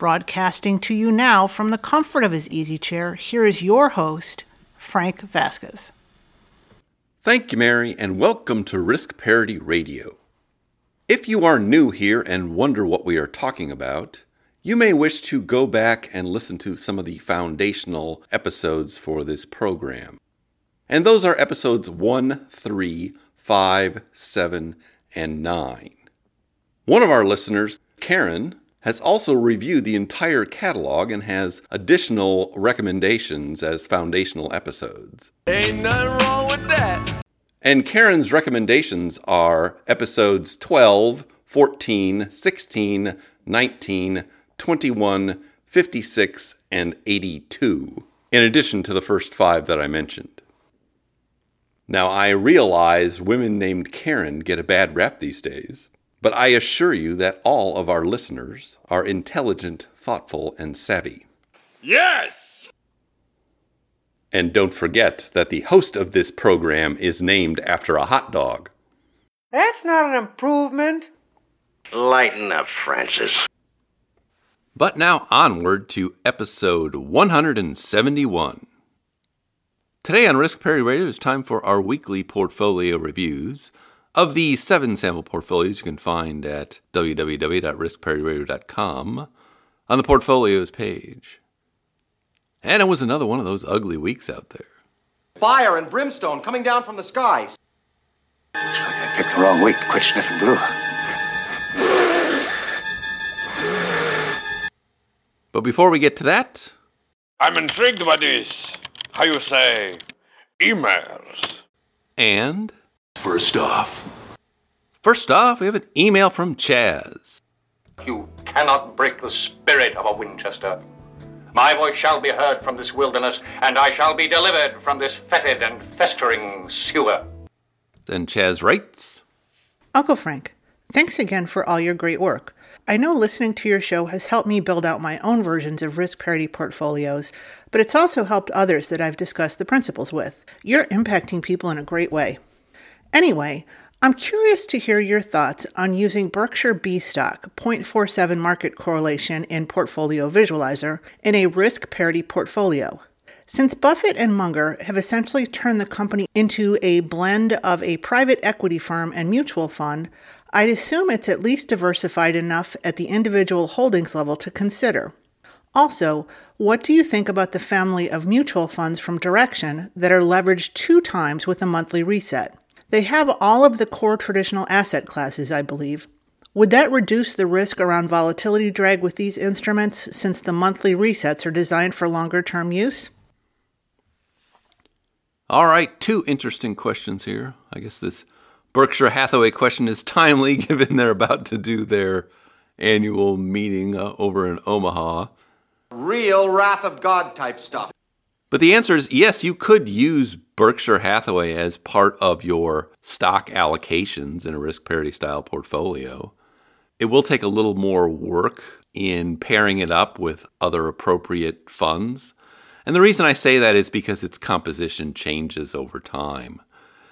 Broadcasting to you now from the comfort of his easy chair, here is your host, Frank Vasquez. Thank you, Mary, and welcome to Risk Parity Radio. If you are new here and wonder what we are talking about, you may wish to go back and listen to some of the foundational episodes for this program. And those are episodes 1, 3, 5, 7, and 9. One of our listeners, Karen, has also reviewed the entire catalog and has additional recommendations as foundational episodes. Ain't nothing wrong with that. And Karen's recommendations are episodes 12, 14, 16, 19, 21, 56, and 82, in addition to the first five that I mentioned. Now, I realize women named Karen get a bad rap these days, but I assure you that all of our listeners are intelligent, thoughtful, and savvy. Yes! And don't forget that the host of this program is named after a hot dog. That's not an improvement. Lighten up, Francis. But now onward to episode 171. Today on Risk Parity Radio, it's time for our weekly portfolio reviews. Of the seven sample portfolios you can find at www.riskparityradio.com on the portfolios page. And it was another one of those ugly weeks out there. Fire and brimstone coming down from the skies. Looks like I picked the wrong week to quit sniffing glue. But before we get to that, I'm intrigued by this. How you say? Emails. and First off, first off, we have an email from Chaz. You cannot break the spirit of a Winchester. My voice shall be heard from this wilderness, and I shall be delivered from this fetid and festering sewer. Then Chaz writes, Uncle Frank, thanks again for all your great work. I know listening to your show has helped me build out my own versions of risk parity portfolios, but it's also helped others that I've discussed the principles with. You're impacting people in a great way. Anyway, I'm curious to hear your thoughts on using Berkshire B stock 0.47 market correlation in Portfolio Visualizer in a risk parity portfolio. Since Buffett and Munger have essentially turned the company into a blend of a private equity firm and mutual fund, I'd assume it's at least diversified enough at the individual holdings level to consider. Also, what do you think about the family of mutual funds from Direxion that are leveraged two times with a monthly reset? They have all of the core traditional asset classes, I believe. Would that reduce the risk around volatility drag with these instruments since the monthly resets are designed for longer term use? All right, two interesting questions here. I guess this Berkshire Hathaway question is timely given they're about to do their annual meeting uh, over in Omaha. Real wrath of God type stuff. But the answer is yes, you could use Berkshire Hathaway as part of your stock allocations in a risk parity style portfolio. It will take a little more work in pairing it up with other appropriate funds. And the reason I say that is because its composition changes over time.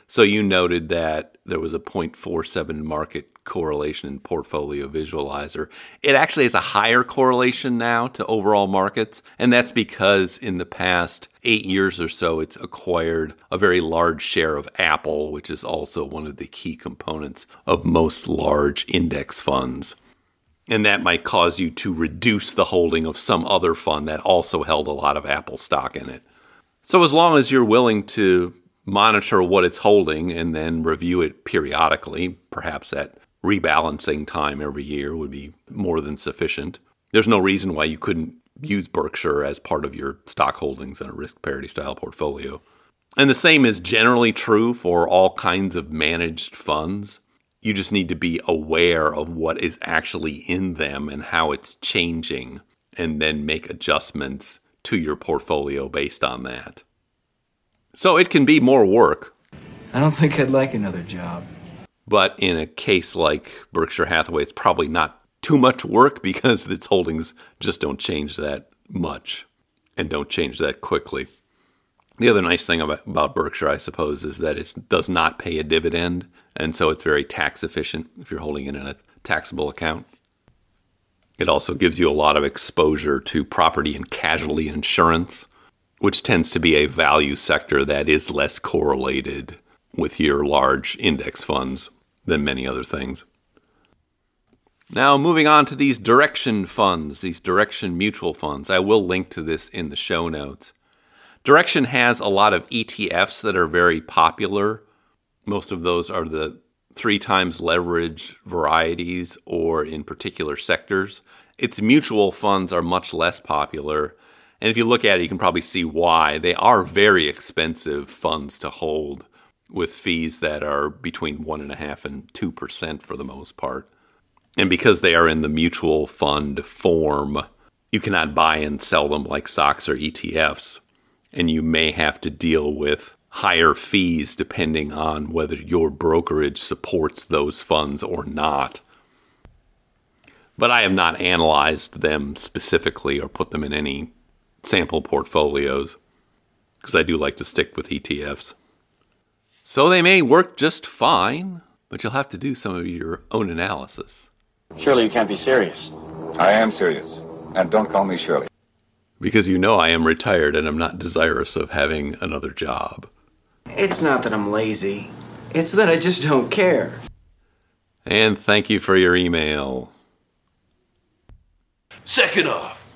So you noted that there was a 0.47 market correlation in Portfolio Visualizer. It actually has a higher correlation now to overall markets, and that's because in the past eight years or so, it's acquired a very large share of Apple, which is also one of the key components of most large index funds. And that might cause you to reduce the holding of some other fund that also held a lot of Apple stock in it. So, as long as you're willing to monitor what it's holding and then review it periodically, perhaps at rebalancing time every year would be more than sufficient. There's no reason why you couldn't use Berkshire as part of your stock holdings in a risk parity style portfolio. And the same is generally true for all kinds of managed funds. You just need to be aware of what is actually in them and how it's changing and then make adjustments to your portfolio based on that. So it can be more work. I don't think I'd like another job. But in a case like Berkshire Hathaway, it's probably not too much work because its holdings just don't change that much and don't change that quickly. The other nice thing about, Berkshire, I suppose, is that it does not pay a dividend, and so it's very tax efficient if you're holding it in a taxable account. It also gives you a lot of exposure to property and casualty insurance, which tends to be a value sector that is less correlated with your large index funds than many other things. Now, moving on to these Direxion funds, these Direxion mutual funds. I will link to this in the show notes. Direxion has a lot of ETFs that are very popular. Most of those are the three times leverage varieties or in particular sectors. Its mutual funds are much less popular. And if you look at it, you can probably see why. They are very expensive funds to hold with fees that are between 1.5 and 2% for the most part. And because they are in the mutual fund form, you cannot buy and sell them like stocks or ETFs. And you may have to deal with higher fees depending on whether your brokerage supports those funds or not. But I have not analyzed them specifically or put them in any sample portfolios because I do like to stick with ETFs. So they may work just fine, but you'll have to do some of your own analysis. Surely you can't be serious. I am serious. And don't call me Shirley. Because you know I am retired and I'm not desirous of having another job. It's not that I'm lazy, it's that I just don't care. And thank you for your email. Second off.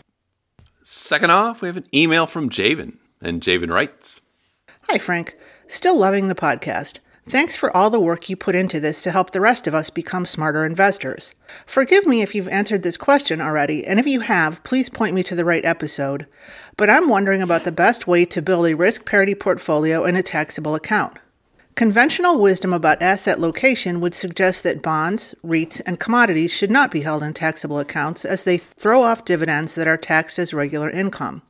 Second off, we have an email from Javen. And Javen writes Hi, Frank. Still loving the podcast. Thanks for all the work you put into this to help the rest of us become smarter investors. Forgive me if you've answered this question already, and if you have, please point me to the right episode. But I'm wondering about the best way to build a risk parity portfolio in a taxable account. Conventional wisdom about asset location would suggest that bonds, REITs, and commodities should not be held in taxable accounts as they throw off dividends that are taxed as regular income.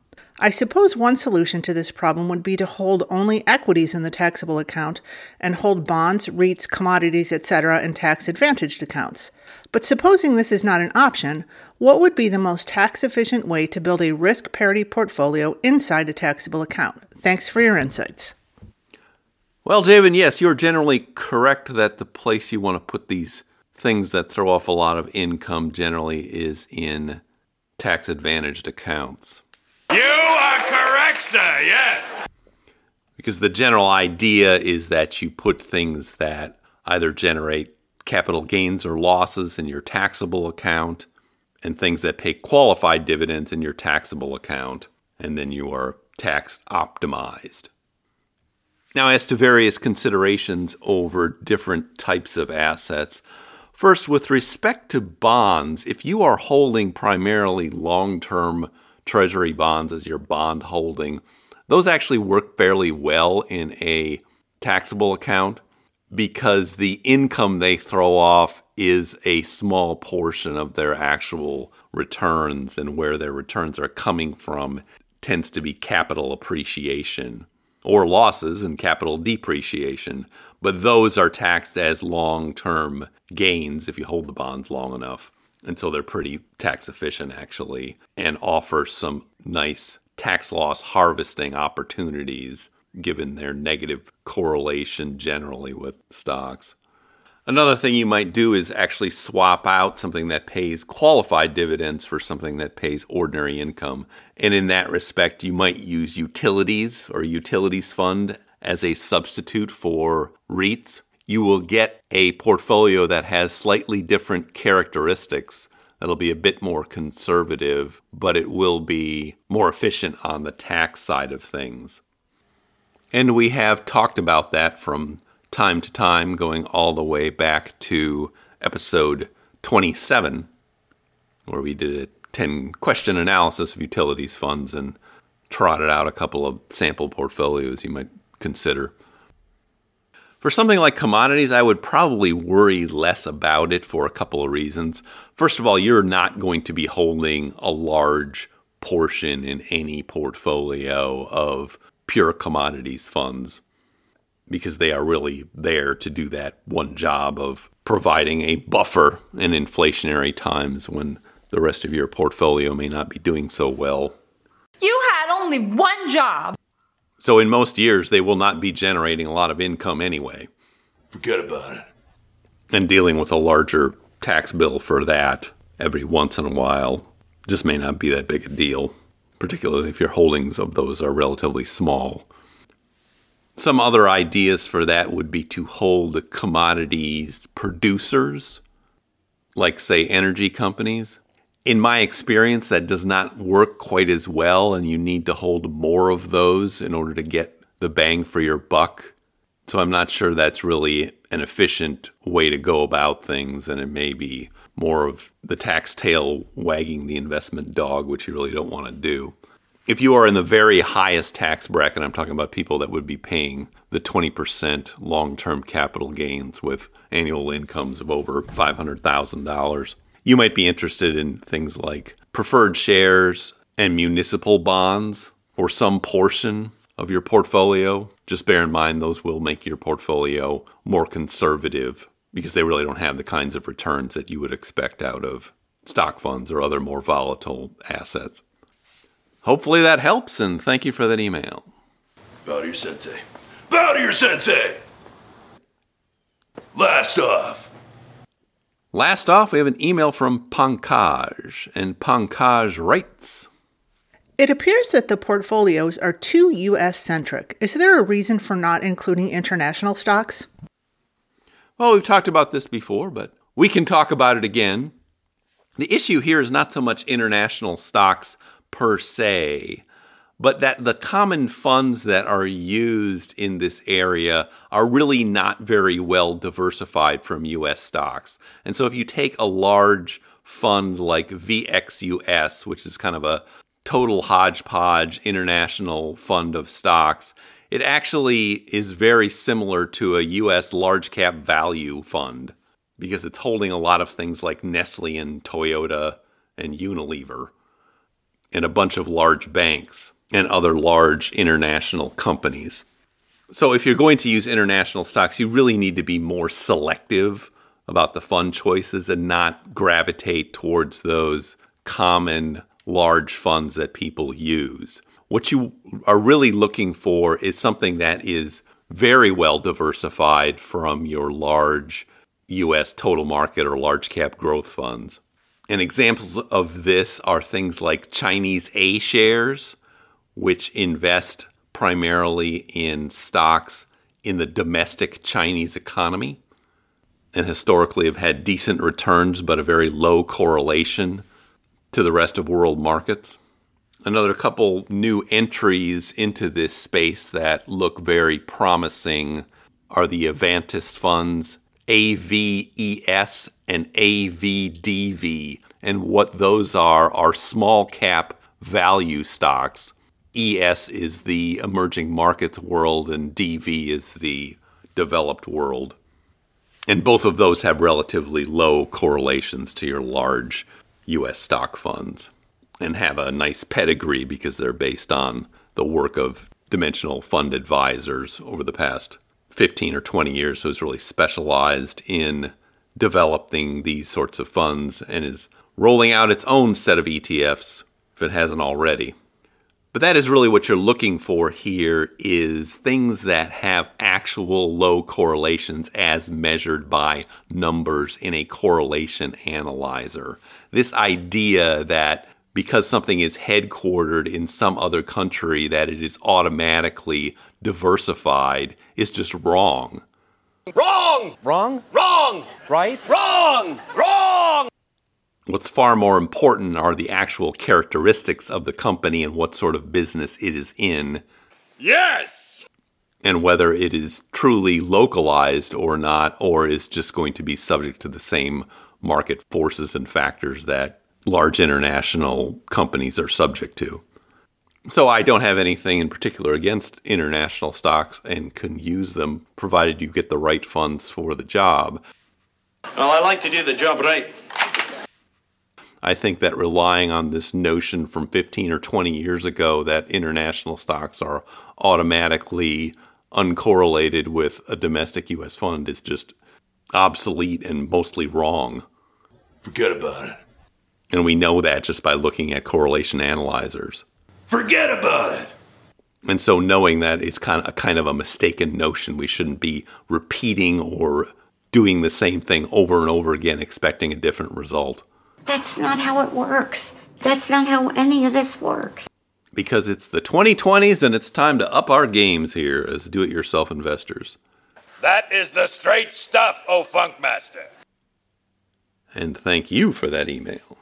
I suppose one solution to this problem would be to hold only equities in the taxable account and hold bonds, REITs, commodities, etc. in tax advantaged accounts. But supposing this is not an option, what would be the most tax efficient way to build a risk parity portfolio inside a taxable account? Thanks for your insights. Well, Javen, yes, you're generally correct that the place you want to put these things that throw off a lot of income generally is in tax advantaged accounts. You are correct, sir, yes. Because the general idea is that you put things that either generate capital gains or losses in your taxable account and things that pay qualified dividends in your taxable account, and then you are tax optimized. Now, as to various considerations over different types of assets, first, with respect to bonds, if you are holding primarily long term treasury bonds as your bond holding, those actually work fairly well in a taxable account because the income they throw off is a small portion of their actual returns, and where their returns are coming from tends to be capital appreciation or losses and capital depreciation. But those are taxed as long term gains if you hold the bonds long enough. And so they're pretty tax efficient, actually, and offer some nice tax loss harvesting opportunities given their negative correlation generally with stocks. Another thing you might do is actually swap out something that pays qualified dividends for something that pays ordinary income. And in that respect, you might use utilities or utilities fund as a substitute for REITs you will get a portfolio that has slightly different characteristics. That'll be a bit more conservative, but it will be more efficient on the tax side of things. And we have talked about that from time to time, going all the way back to episode 27, where we did a 10 question analysis of utilities funds and trotted out a couple of sample portfolios you might consider. For something like commodities, I would probably worry less about it for a couple of reasons. First of all, you're not going to be holding a large portion in any portfolio of pure commodities funds because they are really there to do that one job of providing a buffer in inflationary times when the rest of your portfolio may not be doing so well. You had only one job. So, in most years, they will not be generating a lot of income anyway. Forget about it. And dealing with a larger tax bill for that every once in a while just may not be that big a deal, particularly if your holdings of those are relatively small. Some other ideas for that would be to hold the commodities producers, like, say, energy companies. In my experience, that does not work quite as well, and you need to hold more of those in order to get the bang for your buck. So I'm not sure that's really an efficient way to go about things, and it may be more of the tax tail wagging the investment dog, which you really don't want to do. If you are in the very highest tax bracket, I'm talking about people that would be paying the 20% long term capital gains with annual incomes of over $500,000. You might be interested in things like preferred shares and municipal bonds or some portion of your portfolio. Just bear in mind, those will make your portfolio more conservative because they really don't have the kinds of returns that you would expect out of stock funds or other more volatile assets. Hopefully that helps, and thank you for that email. Bow to your sensei. Bow to your sensei! Last off. Last off, we have an email from Pankaj, and Pankaj writes It appears that the portfolios are too U.S. centric. Is there a reason for not including international stocks? Well, we've talked about this before, but we can talk about it again. The issue here is not so much international stocks per se, but that the common funds that are used in this area are really not very well diversified from US stocks. And so if you take a large fund like VXUS, which is kind of a total hodgepodge international fund of stocks, it actually is very similar to a US large cap value fund because it's holding a lot of things like Nestle and Toyota and Unilever and a bunch of large banks and other large international companies. So, if you're going to use international stocks, you really need to be more selective about the fund choices and not gravitate towards those common large funds that people use. What you are really looking for is something that is very well diversified from your large US total market or large cap growth funds. And examples of this are things like Chinese A shares, which invest primarily in stocks in the domestic Chinese economy and historically have had decent returns but a very low correlation to the rest of world markets another couple new entries into this space that look very promising are the Avantis funds AVES and AVDV. And what those are are small cap value stocks. ES is the emerging markets world, and DV is the developed world. And both of those have relatively low correlations to your large US stock funds and have a nice pedigree because they're based on the work of dimensional fund advisors over the past 15 or 20 years who's really specialized in developing these sorts of funds and is rolling out its own set of ETFs if it hasn't already. But that is really what you're looking for here is things that have actual low correlations as measured by numbers in a correlation analyzer. This idea that because something is headquartered in some other country that it is automatically diversified is just wrong. Wrong! Wrong? Wrong! Right? Wrong! Wrong! What's far more important are the actual characteristics of the company and what sort of business it is in. Yes! And whether it is truly localized or not, or is just going to be subject to the same market forces and factors that large international companies are subject to. So I don't have anything in particular against international stocks and can use them provided you get the right funds for the job. Well, I like to do the job right. I think that relying on this notion from 15 or 20 years ago that international stocks are automatically uncorrelated with a domestic U.S. fund is just obsolete and mostly wrong. Forget about it. And we know that just by looking at correlation analyzers. Forget about it. And so knowing that it's kind of a kind of a mistaken notion, we shouldn't be repeating or doing the same thing over and over again expecting a different result. That's not how it works. That's not how any of this works. Because it's the 2020s and it's time to up our games here as do it yourself investors. That is the straight stuff, O Funkmaster. And thank you for that email.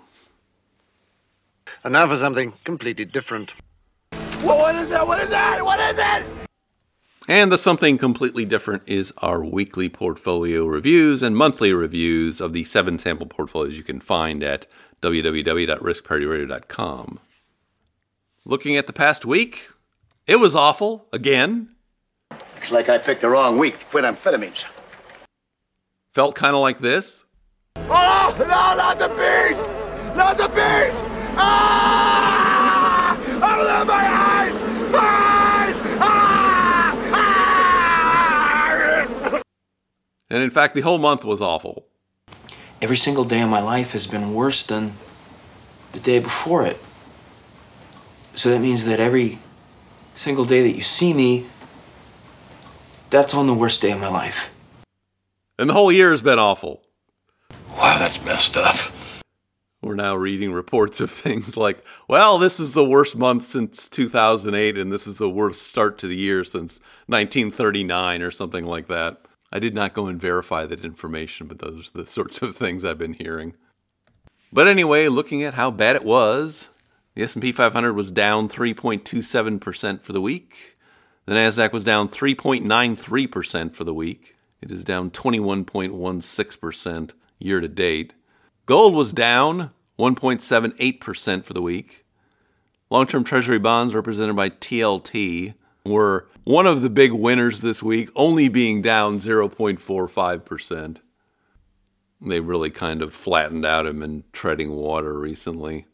And now for something completely different. Well, what is that? What is that? What is it? And the something completely different is our weekly portfolio reviews and monthly reviews of the seven sample portfolios you can find at www.riskparityradio.com. Looking at the past week, it was awful again. Looks like I picked the wrong week to quit amphetamines. Felt kind of like this. Oh, no, not the bees! Not the bees! Ah! Open my eyes! Eyes! Ah! Ah! And in fact, the whole month was awful. Every single day of my life has been worse than the day before it. So that means that every single day that you see me, that's on the worst day of my life. And the whole year has been awful. Wow, that's messed up. We're now reading reports of things like, well, this is the worst month since 2008, and this is the worst start to the year since 1939, or something like that. I did not go and verify that information, but those are the sorts of things I've been hearing. But anyway, looking at how bad it was, the S&P 500 was down 3.27% for the week. The Nasdaq was down 3.93% for the week. It is down 21.16% year to date. Gold was down 1.78% for the week. Long term Treasury bonds, represented by TLT, were one of the big winners this week, only being down 0.45%. They really kind of flattened out and been treading water recently.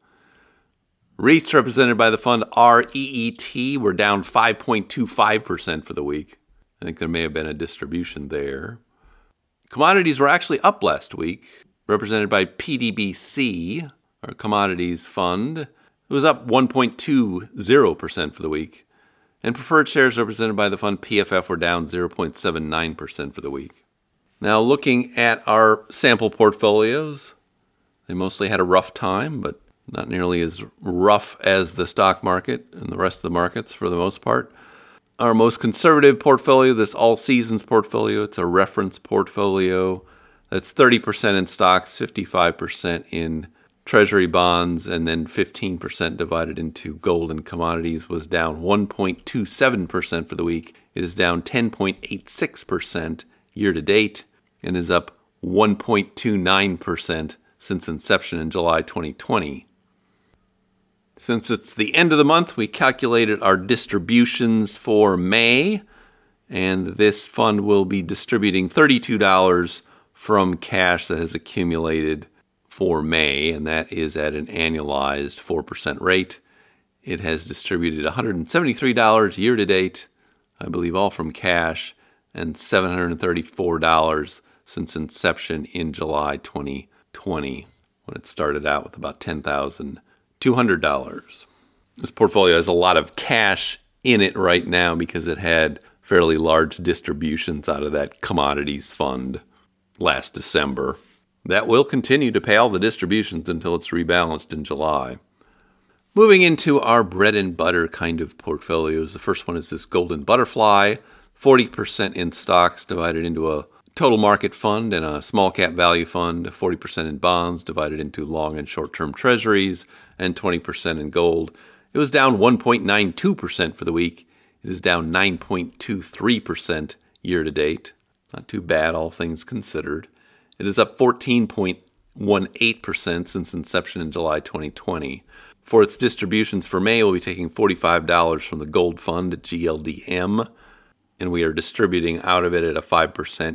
REITs, represented by the fund REET, were down 5.25% for the week. I think there may have been a distribution there. Commodities were actually up last week, represented by PDBC, our commodities fund. It was up 1.20% for the week. And preferred shares represented by the fund PFF were down 0.79% for the week. Now, looking at our sample portfolios, they mostly had a rough time, but not nearly as rough as the stock market and the rest of the markets for the most part. Our most conservative portfolio, this all seasons portfolio, it's a reference portfolio that's 30% in stocks, 55% in treasury bonds, and then 15% divided into gold and commodities, was down 1.27% for the week. It is down 10.86% year to date and is up 1.29% since inception in July 2020. Since it's the end of the month, we calculated our distributions for May, and this fund will be distributing $32 from cash that has accumulated for May, and that is at an annualized 4% rate. It has distributed $173 year to date, I believe all from cash, and $734 since inception in July 2020, when it started out with about $10,200. This portfolio has a lot of cash in it right now because it had fairly large distributions out of that commodities fund last December. That will continue to pay all the distributions until it's rebalanced in July. Moving into our bread and butter kind of portfolios, the first one is this Golden Butterfly, 40% in stocks divided into a total market fund and a small cap value fund, 40% in bonds divided into long and short term treasuries, and 20% in gold. It was down 1.92% for the week. It is down 9.23% year to date. Not too bad, all things considered. It is up 14.18% since inception in July 2020. For its distributions for May, we'll be taking $45 from the Gold Fund at GLDM, and we are distributing out of it at a 5%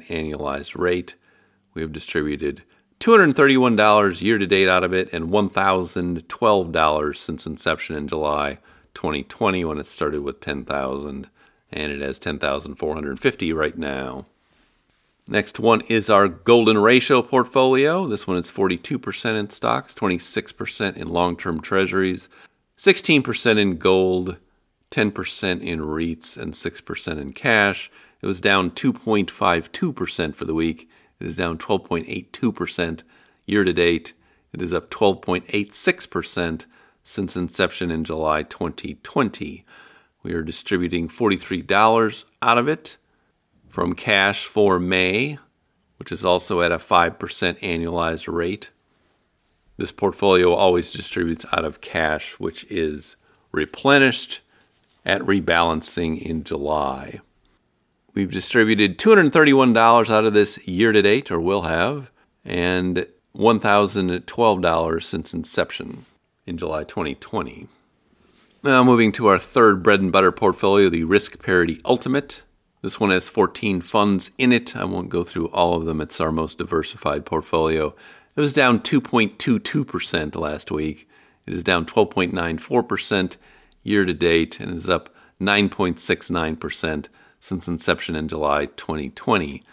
annualized rate. We have distributed $231 year to date out of it and $1,012 since inception in July 2020 when it started with 10,000 and it has 10,450 right now. Next one is our golden ratio portfolio. This one is 42% in stocks, 26% in long term treasuries, 16% in gold, 10% in REITs, and 6% in cash. It was down 2.52% for the week. It is down 12.82% year to date. It is up 12.86% since inception in July 2020. We are distributing $43 out of it from cash for May, which is also at a 5% annualized rate. This portfolio always distributes out of cash, which is replenished at rebalancing in July. We've distributed $231 out of this year to date, or will have, and $1,012 since inception in July 2020. Now, moving to our third bread and butter portfolio, the Risk Parity Ultimate. This one has 14 funds in it. I won't go through all of them. It's our most diversified portfolio. It was down 2.22% last week. It is down 12.94% year to date and is up 9.69% since inception in July 2020.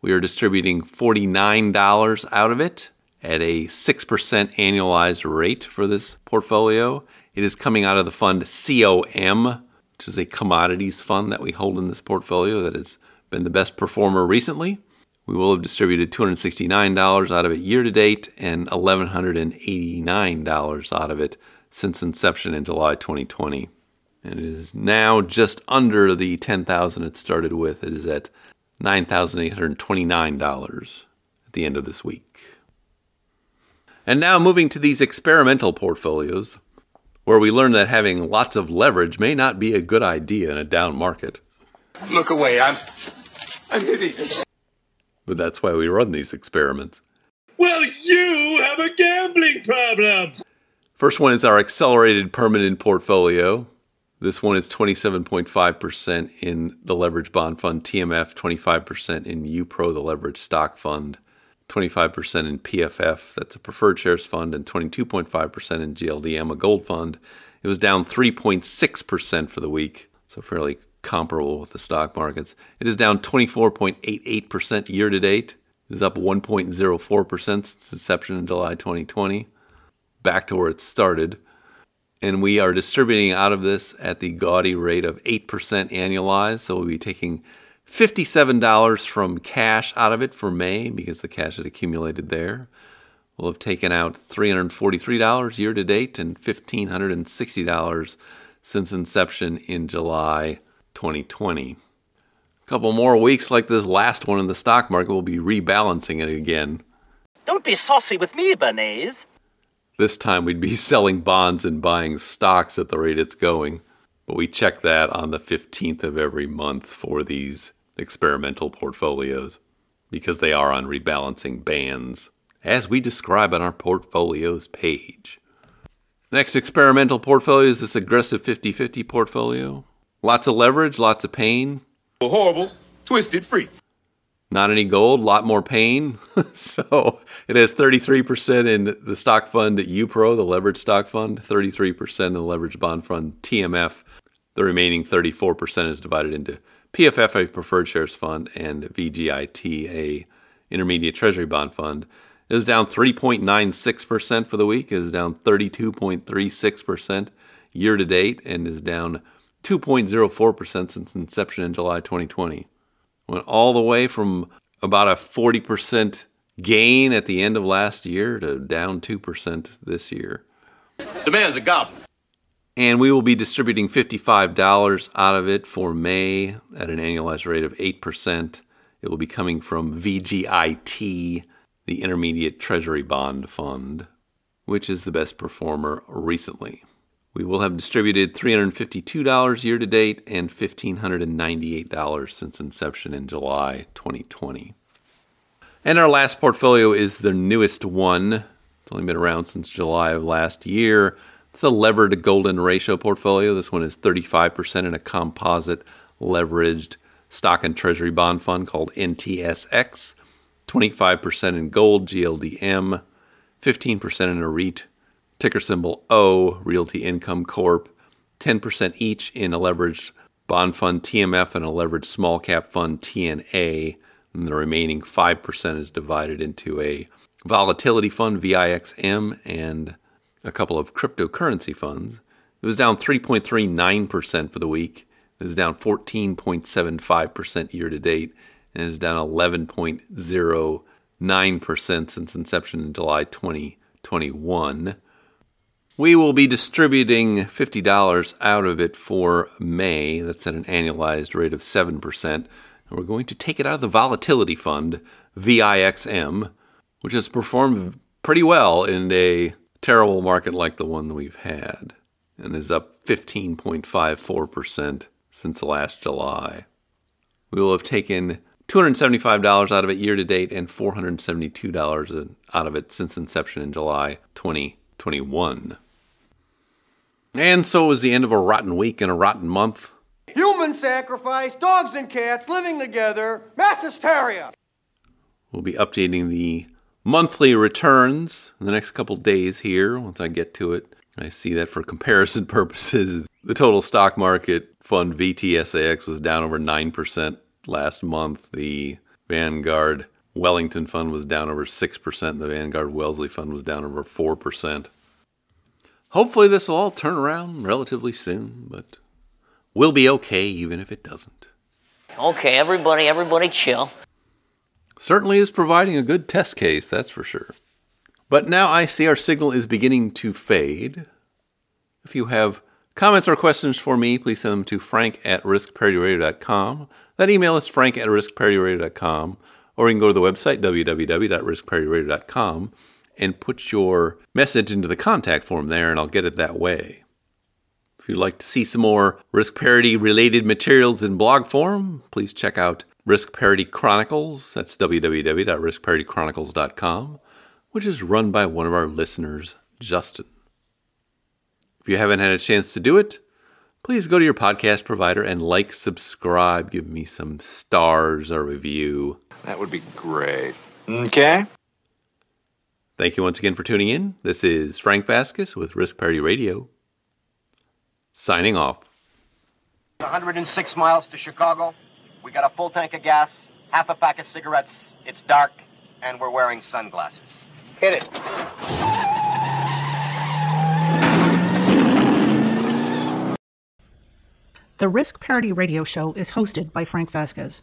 We are distributing $49 out of it at a 6% annualized rate for this portfolio. It is coming out of the fund COM, which is a commodities fund that we hold in this portfolio that has been the best performer recently. We will have distributed $269 out of it year to date and $1,189 out of it since inception in July 2020. And it is now just under the 10,000 it started with. It is at $9,829 at the end of this week. And now moving to these experimental portfolios where we learn that having lots of leverage may not be a good idea in a down market. Look away, I'm. I'm hideous. But that's why we run these experiments. Well, you have a gambling problem. First one is our accelerated permanent portfolio. This one is 27.5% in the leverage bond fund TMF, 25% in UPRO, the leverage stock fund, 25% in PFF, that's a preferred shares fund, and 22.5% in GLDM, a gold fund. It was down 3.6% for the week, so fairly comparable with the stock markets. It is down 24.88% year to date. It is up 1.04% since inception in July 2020, back to where it started. And we are distributing out of this at the gaudy rate of 8% annualized. So we'll be taking $57 from cash out of it for May because the cash had accumulated there. We'll have taken out $343 year to date and $1,560 since inception in July 2020. A couple more weeks like this last one in the stock market, we'll be rebalancing it again. Don't be saucy with me, Bearnaise. This time we'd be selling bonds and buying stocks at the rate it's going. But we check that on the 15th of every month for these experimental portfolios because they are on rebalancing bands, as we describe on our portfolios page. Next experimental portfolio is this aggressive 50 50 portfolio. Lots of leverage, lots of pain. Horrible, twisted freak. Not any gold, a lot more pain. so it has 33% in the stock fund UPRO, the leverage stock fund, 33% in the leverage bond fund TMF. The remaining 34% is divided into PFF, a preferred shares fund, and VGIT, a intermediate treasury bond fund. is down 3.96% for the week. is down 32.36% year to date and is down 2.04% since inception in July 2020. Went all the way from about a 40% gain at the end of last year to down 2% this year. The man's a goblin. And we will be distributing $55 out of it for May at an annualized rate of 8%. It will be coming from VGIT, the Intermediate Treasury Bond Fund, which is the best performer recently. We will have distributed $352 year to date and $1,598 since inception in July 2020. And our last portfolio is the newest one. It's only been around since July of last year It's a levered golden ratio portfolio. This one is 35% in a composite leveraged stock and treasury bond fund called NTSX, 25% in gold GLDM, 15% in a REIT, ticker symbol O, Realty Income Corp, 10% each in a leveraged bond fund TMF and a leveraged small cap fund TNA, and the remaining 5% is divided into a volatility fund VIXM and a couple of cryptocurrency funds. It was down 3.39% for the week. It was down 14.75% year to date and is down 11.09% since inception in July 2021. We will be distributing $50 out of it for May. That's at an annualized rate of 7%. And we're going to take it out of the Volatility Fund, VIXM, which has performed pretty well in a terrible market like the one we've had and is up 15.54% since last July. We will have taken $275 out of it year to date and $472 out of it since inception in July 2021. And so is the end of a rotten week and a rotten month. Human sacrifice, dogs and cats living together, mass hysteria. We'll be updating the monthly returns in the next couple days here once I get to it. I see that for comparison purposes, the total stock market fund VTSAX was down over 9% last month. The Vanguard Wellington fund was down over 6%. The Vanguard Wellesley fund was down over 4%. Hopefully, this will all turn around relatively soon, but we'll be okay even if it doesn't. Okay, everybody, everybody chill. Certainly is providing a good test case, that's for sure. But now I see our signal is beginning to fade. If you have comments or questions for me, please send them to frank at riskparityradio.com. That email is frank at riskparityradio.com. Or you can go to the website, www.riskparityradio.com and put your message into the contact form there, and I'll get it that way. If you'd like to see some more risk parity related materials in blog form, please check out Risk Parity Chronicles. That's www.riskparitychronicles.com, which is run by one of our listeners, Justin. If you haven't had a chance to do it, please go to your podcast provider and like, subscribe, give me some stars or review. That would be great. Okay. Thank you once again for tuning in. This is Frank Vasquez with Risk Parity Radio. Signing off. 106 miles to Chicago. We got a full tank of gas, half a pack of cigarettes. It's dark, and we're wearing sunglasses. Hit it. The Risk Parity Radio Show is hosted by Frank Vasquez.